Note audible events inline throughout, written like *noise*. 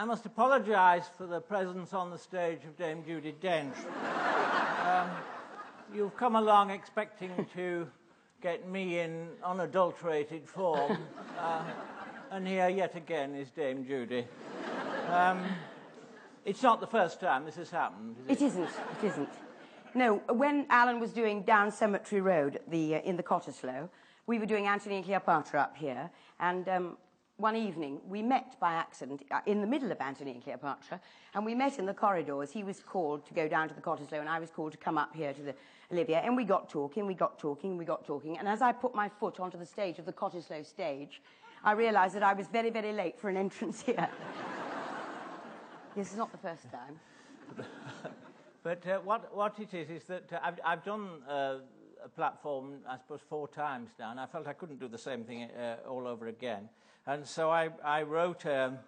I must apologise for the presence on the stage of Dame Judi Dench. *laughs* um, you've come along expecting to get me in unadulterated form, *laughs* uh, and here yet again is Dame Judy. Um, it's not the first time this has happened. Is it? it isn't. It isn't. No, when Alan was doing Down Cemetery Road the, uh, in the Cottesloe, we were doing Antony and Cleopatra up here, and um, one evening we met by accident uh, in the middle of Antony and Cleopatra, and we met in the corridors. He was called to go down to the Cottesloe, and I was called to come up here to the Olivier, and we got talking, we got talking, we got talking, and as I put my foot onto the stage of the Cottesloe stage, I realised that I was very, very late for an entrance here. *laughs* this is not the first time. *laughs* but uh, what, what it is is that uh, I've, I've done uh, a platform, I suppose, four times now, and I felt I couldn't do the same thing uh, all over again. And so I, I wrote, um,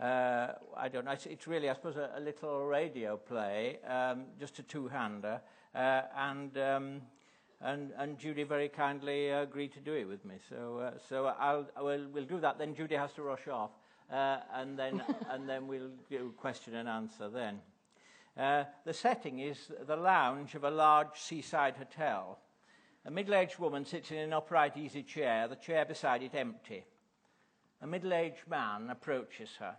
uh, I don't know, it's, it's, really, I suppose, a, a little radio play, um, just a two-hander, uh, and, um, and, and Judi very kindly agreed to do it with me. So, uh, so I'll, we'll, we'll do that. Then Judi has to rush off, uh, and, then, *laughs* and then we'll do question and answer then. Uh, the setting is the lounge of a large seaside hotel. A middle-aged woman sits in an upright easy chair, the chair beside it empty. A middle-aged man approaches her.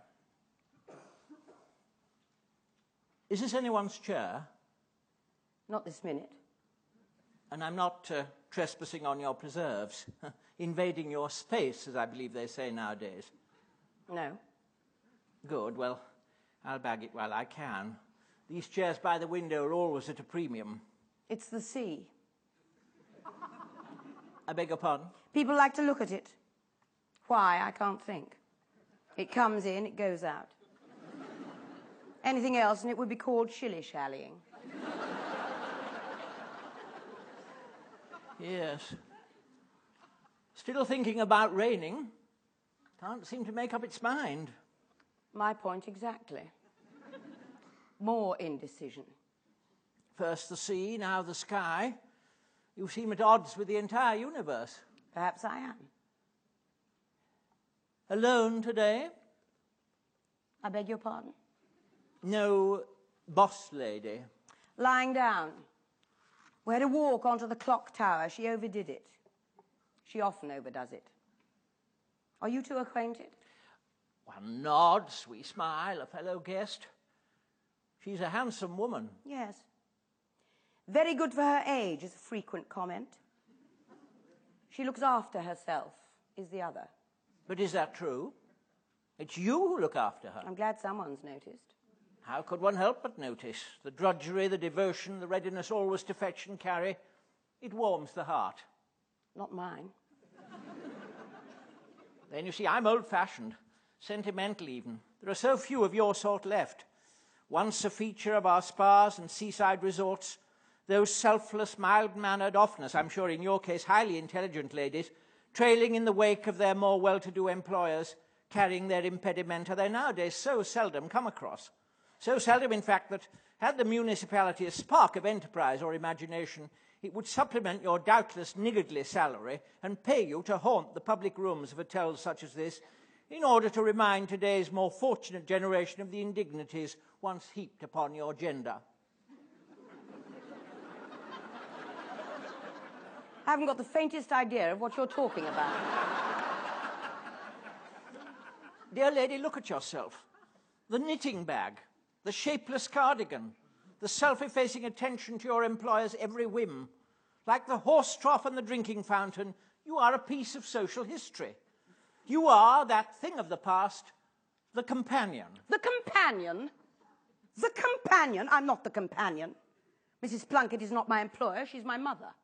Is this anyone's chair? Not this minute. And I'm not uh, trespassing on your preserves, *laughs* invading your space, as I believe they say nowadays. No. Good. Well, I'll bag it while I can. These chairs by the window are always at a premium. It's the sea. I beg your pardon? People like to look at it. Why, I can't think. It comes in, it goes out. Anything else, and it would be called shilly-shallying. Yes. Still thinking about raining. Can't seem to make up its mind. My point exactly. More indecision. First the sea, now the sky. You seem at odds with the entire universe. Perhaps I am. Alone today? I beg your pardon? No boss lady. Lying down. We had a walk onto the clock tower. She overdid it. She often overdoes it. Are you two acquainted? One nods, we smile, a fellow guest. She's a handsome woman. Yes. Very good for her age is a frequent comment. She looks after herself, is the other. But is that true? It's you who look after her. I'm glad someone's noticed. How could one help but notice? The drudgery, the devotion, the readiness always to fetch and carry. It warms the heart. Not mine. *laughs* then you see, I'm old fashioned, sentimental even. There are so few of your sort left. Once a feature of our spas and seaside resorts, those selfless, mild mannered, often, as I'm sure in your case, highly intelligent ladies, trailing in the wake of their more well to do employers, carrying their impedimenta, they're nowadays so seldom come across. So seldom, in fact, that had the municipality a spark of enterprise or imagination, it would supplement your doubtless niggardly salary and pay you to haunt the public rooms of hotels such as this in order to remind today's more fortunate generation of the indignities once heaped upon your gender. I haven't got the faintest idea of what you're talking about. Dear lady, look at yourself. The knitting bag, the shapeless cardigan, the self-effacing attention to your employer's every whim. Like the horse trough and the drinking fountain, you are a piece of social history. You are that thing of the past, the companion. The companion? The companion? I'm not the companion. Mrs. Plunkett is not my employer, she's my mother.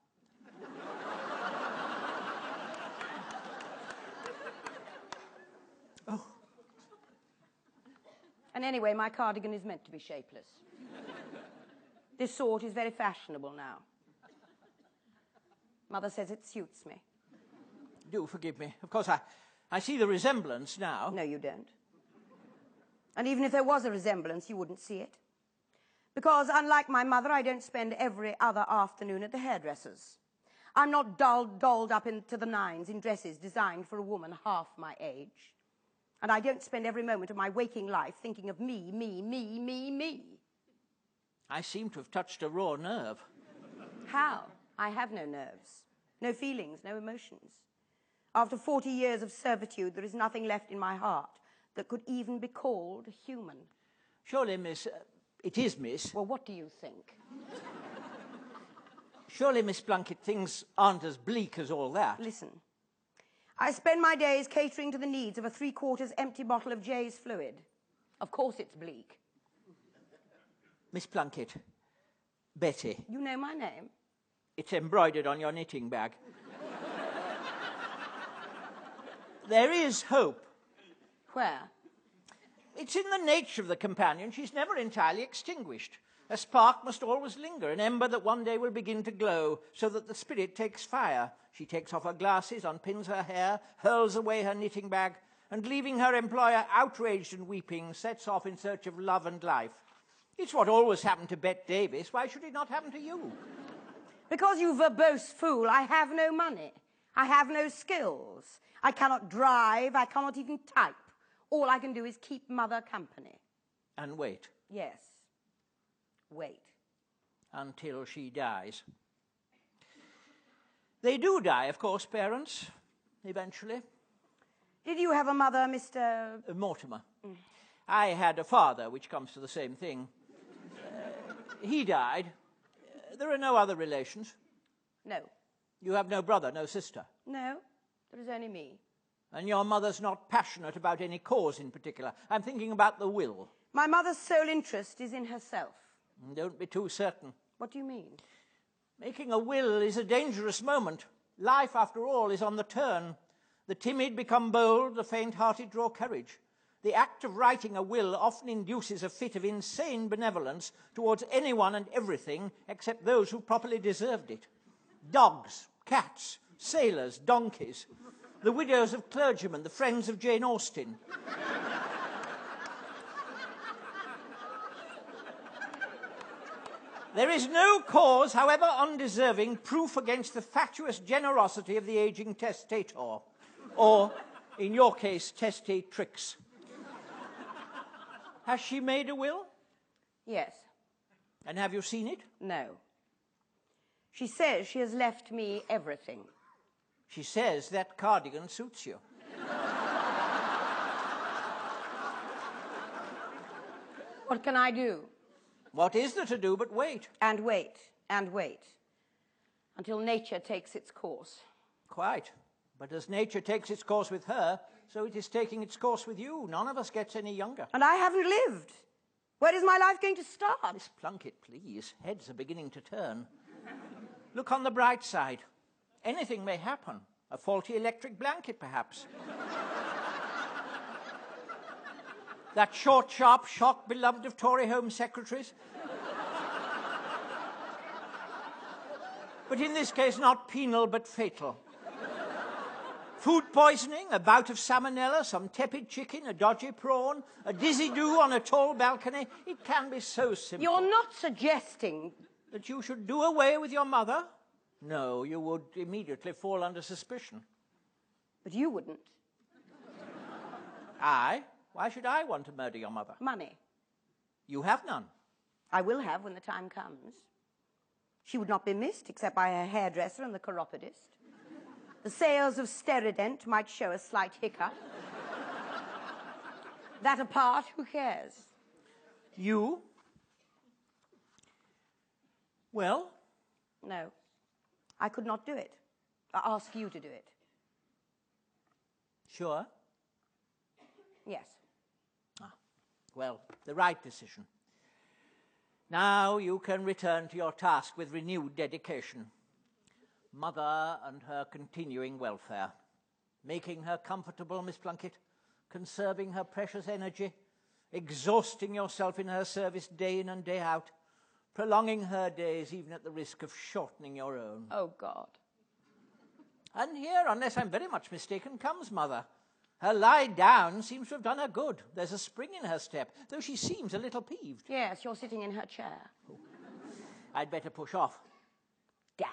And anyway, my cardigan is meant to be shapeless. *laughs* this sort is very fashionable now. Mother says it suits me. Do forgive me. Of course, I, I see the resemblance now. No, you don't. And even if there was a resemblance, you wouldn't see it. Because, unlike my mother, I don't spend every other afternoon at the hairdresser's. I'm not dolled, dolled up into the nines in dresses designed for a woman half my age. And I don't spend every moment of my waking life thinking of me, me, me, me, me. I seem to have touched a raw nerve. How? I have no nerves, no feelings, no emotions. After 40 years of servitude, there is nothing left in my heart that could even be called human. Surely, Miss. Uh, it is, Miss. Well, what do you think? Surely, Miss Plunkett, things aren't as bleak as all that. Listen. I spend my days catering to the needs of a three quarters empty bottle of Jeyes fluid. Of course, it's bleak. Miss Plunkett, Betty. You know my name? It's embroidered on your knitting bag. there is hope. Where? It's in the nature of the companion. She's never entirely extinguished. A spark must always linger, an ember that one day will begin to glow, so that the spirit takes fire. She takes off her glasses, unpins her hair, hurls away her knitting bag, and leaving her employer outraged and weeping, sets off in search of love and life. It's what always happened to Bette Davis. Why should it not happen to you? Because, you verbose fool, I have no money. I have no skills. I cannot drive. I cannot even type. All I can do is keep mother company. And wait. Yes. Wait. Until she dies. They do die, of course, parents, eventually. Did you have a mother, Mr. Uh, Mortimer. Mm. I had a father, which comes to the same thing. Uh, he died. Uh, there are no other relations. No. You have no brother, no sister? No, there is only me. And your mother's not passionate about any cause in particular. I'm thinking about the will. My mother's sole interest is in herself. Mm, don't be too certain. What do you mean? Making a will is a dangerous moment. Life, after all, is on the turn. The timid become bold, the faint hearted draw courage. The act of writing a will often induces a fit of insane benevolence towards anyone and everything except those who properly deserved it. Dogs, cats, sailors, donkeys, the widows of clergymen, the friends of Jane Austen. There is no cause, however undeserving, proof against the fatuous generosity of the aging testator, or, in your case, testatrix. Has she made a will? Yes. And have you seen it? No. She says she has left me everything. She says that cardigan suits you. What can I do? What is there to do but wait? And wait, and wait, until nature takes its course. Quite. But as nature takes its course with her, so it is taking its course with you. None of us gets any younger. And I haven't lived. Where is my life going to start? Miss Plunkett, please. Heads are beginning to turn. Look on the bright side. Anything may happen. A faulty electric blanket, perhaps. That short, sharp shock beloved of Tory Home Secretaries. but in this case, not penal, but fatal. Food poisoning, a bout of salmonella, some tepid chicken, a dodgy prawn, a dizzy do on a tall balcony. It can be so simple. You're not suggesting. That you should do away with your mother? No, you would immediately fall under suspicion. But you wouldn't. I? Why should I want to murder your mother? Money. You have none. I will have when the time comes. She would not be missed except by her hairdresser and the chiropodist. The sales of Steradent might show a slight hiccup. that apart, who cares? You? Well? No. I could not do it. I ask you to do it. Sure? Yes. Well, the right decision. Now you can return to your task with renewed dedication. Mother and her continuing welfare. Making her comfortable, Miss Plunkett, conserving her precious energy, exhausting yourself in her service day in and day out, prolonging her days even at the risk of shortening your own. Oh, God. And here, unless I'm very much mistaken, comes Mother. Her lie down seems to have done her good. There's a spring in her step, though she seems a little peeved. Yes, you're sitting in her chair. Oh. I'd better push off. Damn,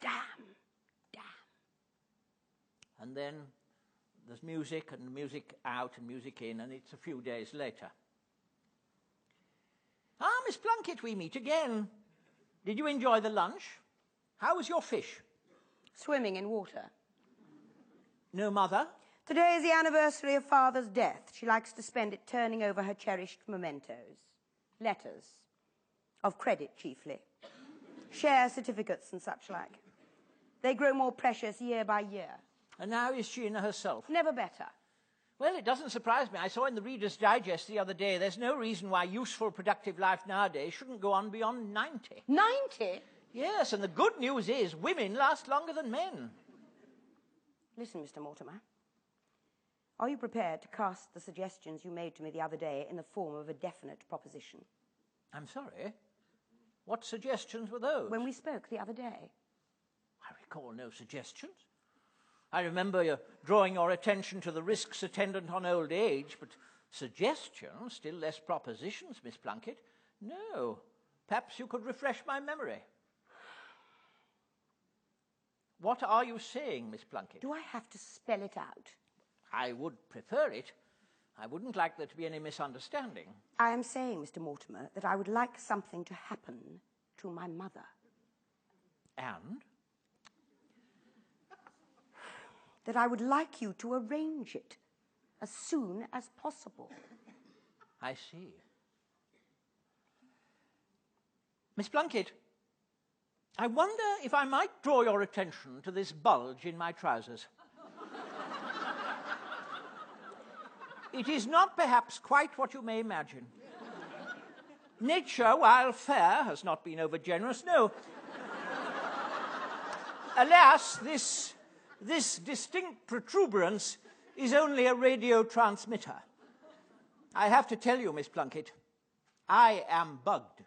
damn, damn. And then there's music and music out and music in, and it's a few days later. Ah, Miss Plunkett, we meet again. Did you enjoy the lunch? How was your fish? Swimming in water. No mother? Today is the anniversary of father's death. She likes to spend it turning over her cherished mementos. Letters. Of credit, chiefly. Share certificates and such like. They grow more precious year by year. And now is she in herself? Never better. Well, it doesn't surprise me. I saw in the Reader's Digest the other day there's no reason why useful, productive life nowadays shouldn't go on beyond 90. 90? Yes, and the good news is women last longer than men. Listen, Mr. Mortimer. Are you prepared to cast the suggestions you made to me the other day in the form of a definite proposition? I'm sorry. What suggestions were those? When we spoke the other day. I recall no suggestions. I remember you drawing your attention to the risks attendant on old age, but suggestions, still less propositions, Miss Plunkett. No. Perhaps you could refresh my memory. What are you saying, Miss Plunkett? Do I have to spell it out? I would prefer it. I wouldn't like there to be any misunderstanding. I am saying, Mr. Mortimer, that I would like something to happen to my mother. And? that I would like you to arrange it as soon as possible. I see. Miss Plunkett, I wonder if I might draw your attention to this bulge in my trousers. It is not perhaps quite what you may imagine. Nature, while fair, has not been over generous. No. Alas, this this distinct protuberance is only a radio transmitter. I have to tell you, Miss Plunkett, I am bugged.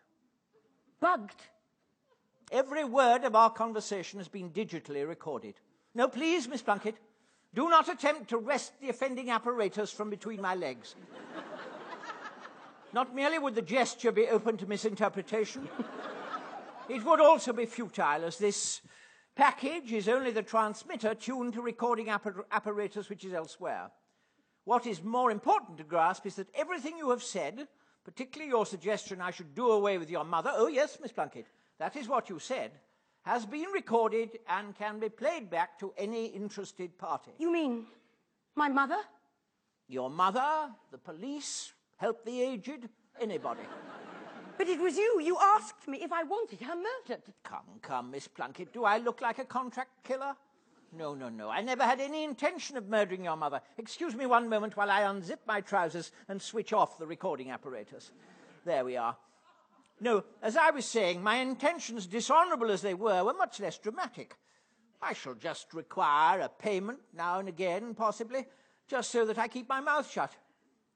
Bugged? Every word of our conversation has been digitally recorded. No, please, Miss Plunkett, do not attempt to wrest the offending apparatus from between my legs. not merely would the gesture be open to misinterpretation, it would also be futile, as this Package is only the transmitter tuned to recording appar apparatus which is elsewhere. What is more important to grasp is that everything you have said, particularly your suggestion I should do away with your mother, oh yes, Miss Plunkett, that is what you said, has been recorded and can be played back to any interested party. You mean my mother? Your mother, the police, help the aged, anybody. But it was you. You asked me if I wanted her murdered. Come, come, Miss Plunkett. Do I look like a contract killer? No, no, no. I never had any intention of murdering your mother. Excuse me one moment while I unzip my trousers and switch off the recording apparatus. There we are. No, as I was saying, my intentions, dishonourable as they were, were much less dramatic. I shall just require a payment now and again, possibly, just so that I keep my mouth shut.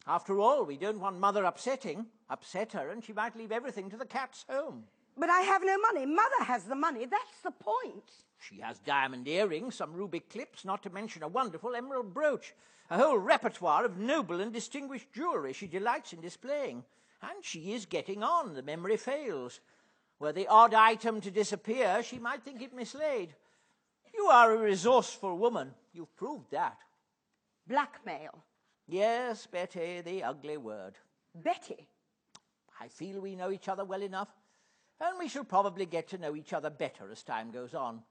After all, we don't want mother upsetting. Upset her, and she might leave everything to the cat's home. But I have no money. Mother has the money. That's the point. She has diamond earrings, some ruby clips, not to mention a wonderful emerald brooch, a whole repertoire of noble and distinguished jewellery she delights in displaying. And she is getting on, the memory fails. Were the odd item to disappear, she might think it mislaid. You are a resourceful woman. You've proved that. Blackmail. Yes, Betty, the ugly word. Betty? I feel we know each other well enough, and we shall probably get to know each other better as time goes on.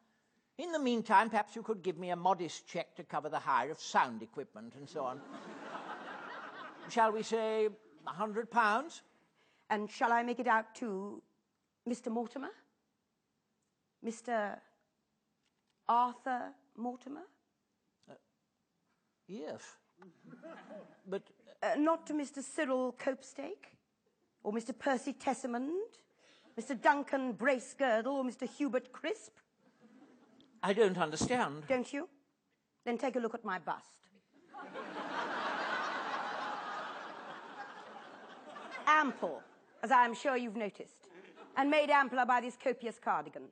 In the meantime, perhaps you could give me a modest cheque to cover the hire of sound equipment and so on. *laughs* shall we say a hundred pounds? And shall I make it out to Mr. Mortimer? Mr. Arthur Mortimer? Uh, yes. *laughs* but. Uh, not to Mr. Cyril Copestake? Or Mr. Percy Tessamond? Mr. Duncan Bracegirdle? Or Mr. Hubert Crisp? I don't understand. Don't you? Then take a look at my bust. Ample, as I am sure you've noticed, and made ampler by this copious cardigan.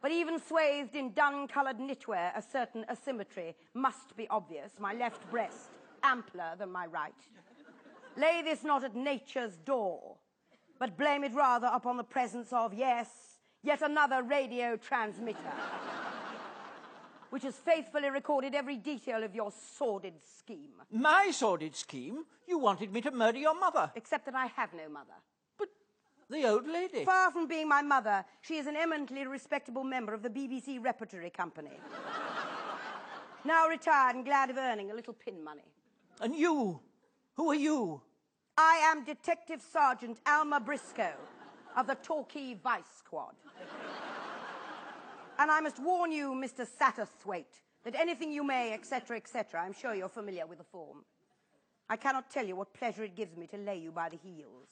But even swathed in dun-coloured knitwear, a certain asymmetry must be obvious. My left breast ampler than my right. Lay this not at nature's door, but blame it rather upon the presence of, yes, yet another radio transmitter. Which has faithfully recorded every detail of your sordid scheme. My sordid scheme? You wanted me to murder your mother. Except that I have no mother. But the old lady. Far from being my mother, she is an eminently respectable member of the BBC Repertory Company. *laughs* now retired and glad of earning a little pin money. And you? Who are you? I am Detective Sergeant Alma Briscoe of the Torquay Vice Squad. And I must warn you, Mr. Satterthwaite, that anything you may, etc., etc., I'm sure you're familiar with the form. I cannot tell you what pleasure it gives me to lay you by the heels.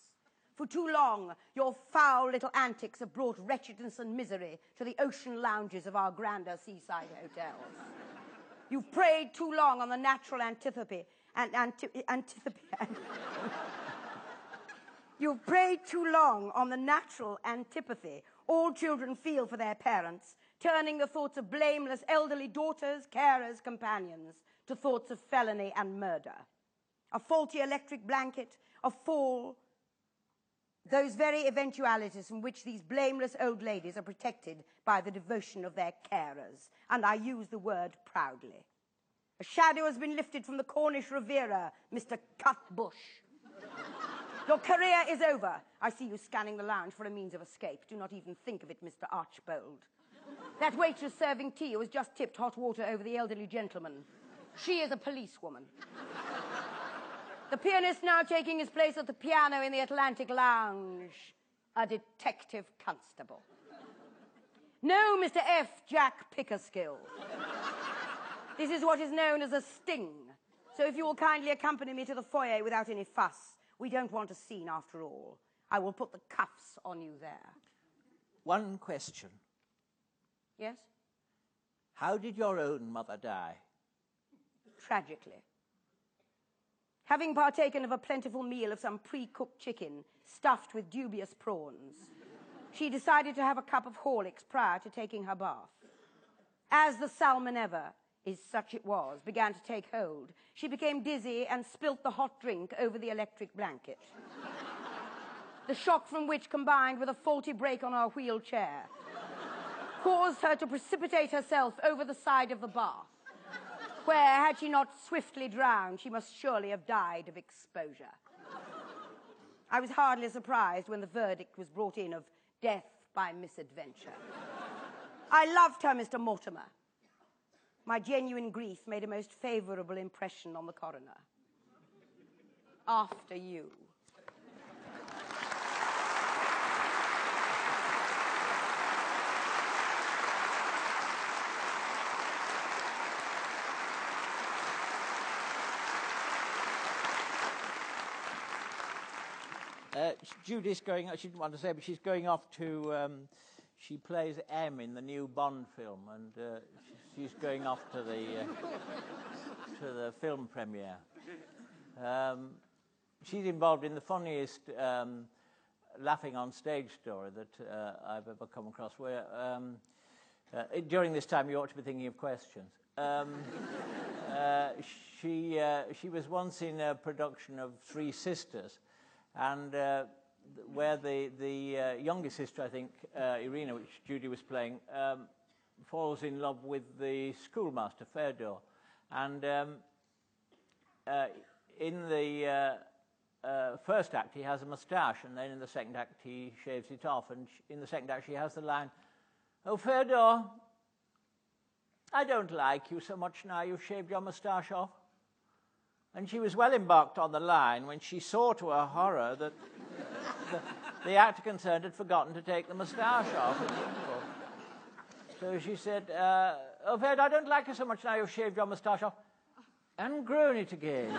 For too long, your foul little antics have brought wretchedness and misery to the ocean lounges of our grander seaside hotels. You've preyed too long on the natural antipathy and anti- antipathy. You've preyed too long on the natural antipathy all children feel for their parents, turning the thoughts of blameless elderly daughters, carers, companions to thoughts of felony and murder. A faulty electric blanket, a fall, those very eventualities from which these blameless old ladies are protected by the devotion of their carers, and I use the word proudly. A shadow has been lifted from the Cornish Riviera, Mr. Cutbush. Your career is over. I see you scanning the lounge for a means of escape. Do not even think of it, Mr. Archbold. That waitress serving tea who has just tipped hot water over the elderly gentleman. She is a policewoman. the pianist now taking his place at the piano in the Atlantic Lounge, a detective constable. No, Mr. F. Jack Pickerskill. this is what is known as a sting. So if you will kindly accompany me to the foyer without any fuss, we don't want a scene after all. I will put the cuffs on you there. One question. Yes? How did your own mother die? Tragically. Having partaken of a plentiful meal of some pre cooked chicken stuffed with dubious prawns, she decided to have a cup of Horlicks prior to taking her bath. As the salmonella, is such it was, began to take hold, she became dizzy and spilt the hot drink over the electric blanket. the shock from which, combined with a faulty brake on her wheelchair, caused her to precipitate herself over the side of the bath, where, had she not swiftly drowned, she must surely have died of exposure. I was hardly surprised when the verdict was brought in of death by misadventure. I loved her, Mr. Mortimer. My genuine grief made a most favourable impression on the coroner. After you. Uh, going, she didn't want to say, but she's going off to, um, she plays M in the new Bond film, and uh, she's going off to the uh, to the film premiere. Um, she's involved in the funniest um, laughing on stage story that uh, I've ever come across. Where um, uh, during this time you ought to be thinking of questions. Um, *laughs* uh, she uh, she was once in a production of Three Sisters, and uh, where the the youngest sister, I think Irina, which Judi was playing. Um, falls in love with the schoolmaster, Fedor. And um, uh, in the uh, uh, first act, he has a moustache, and then in the second act, he shaves it off. And in the second act, she has the line, Oh, Fedor, I don't like you so much now you've shaved your moustache off. And she was well embarked on the line when she saw to her horror that the, the actor concerned had forgotten to take the moustache off. So she said, uh, Oh, Fed, I don't like you so much now you've shaved your moustache off and grown it again. *laughs*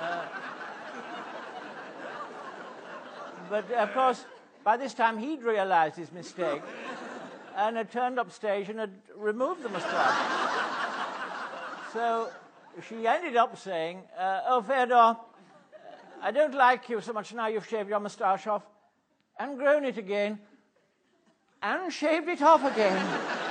uh, but of course, by this time he'd realized his mistake and had turned up stage and had removed the moustache. So she ended up saying, uh, Oh, Fedor, I don't like you so much now you've shaved your moustache off and grown it again and shaved it off again. *laughs*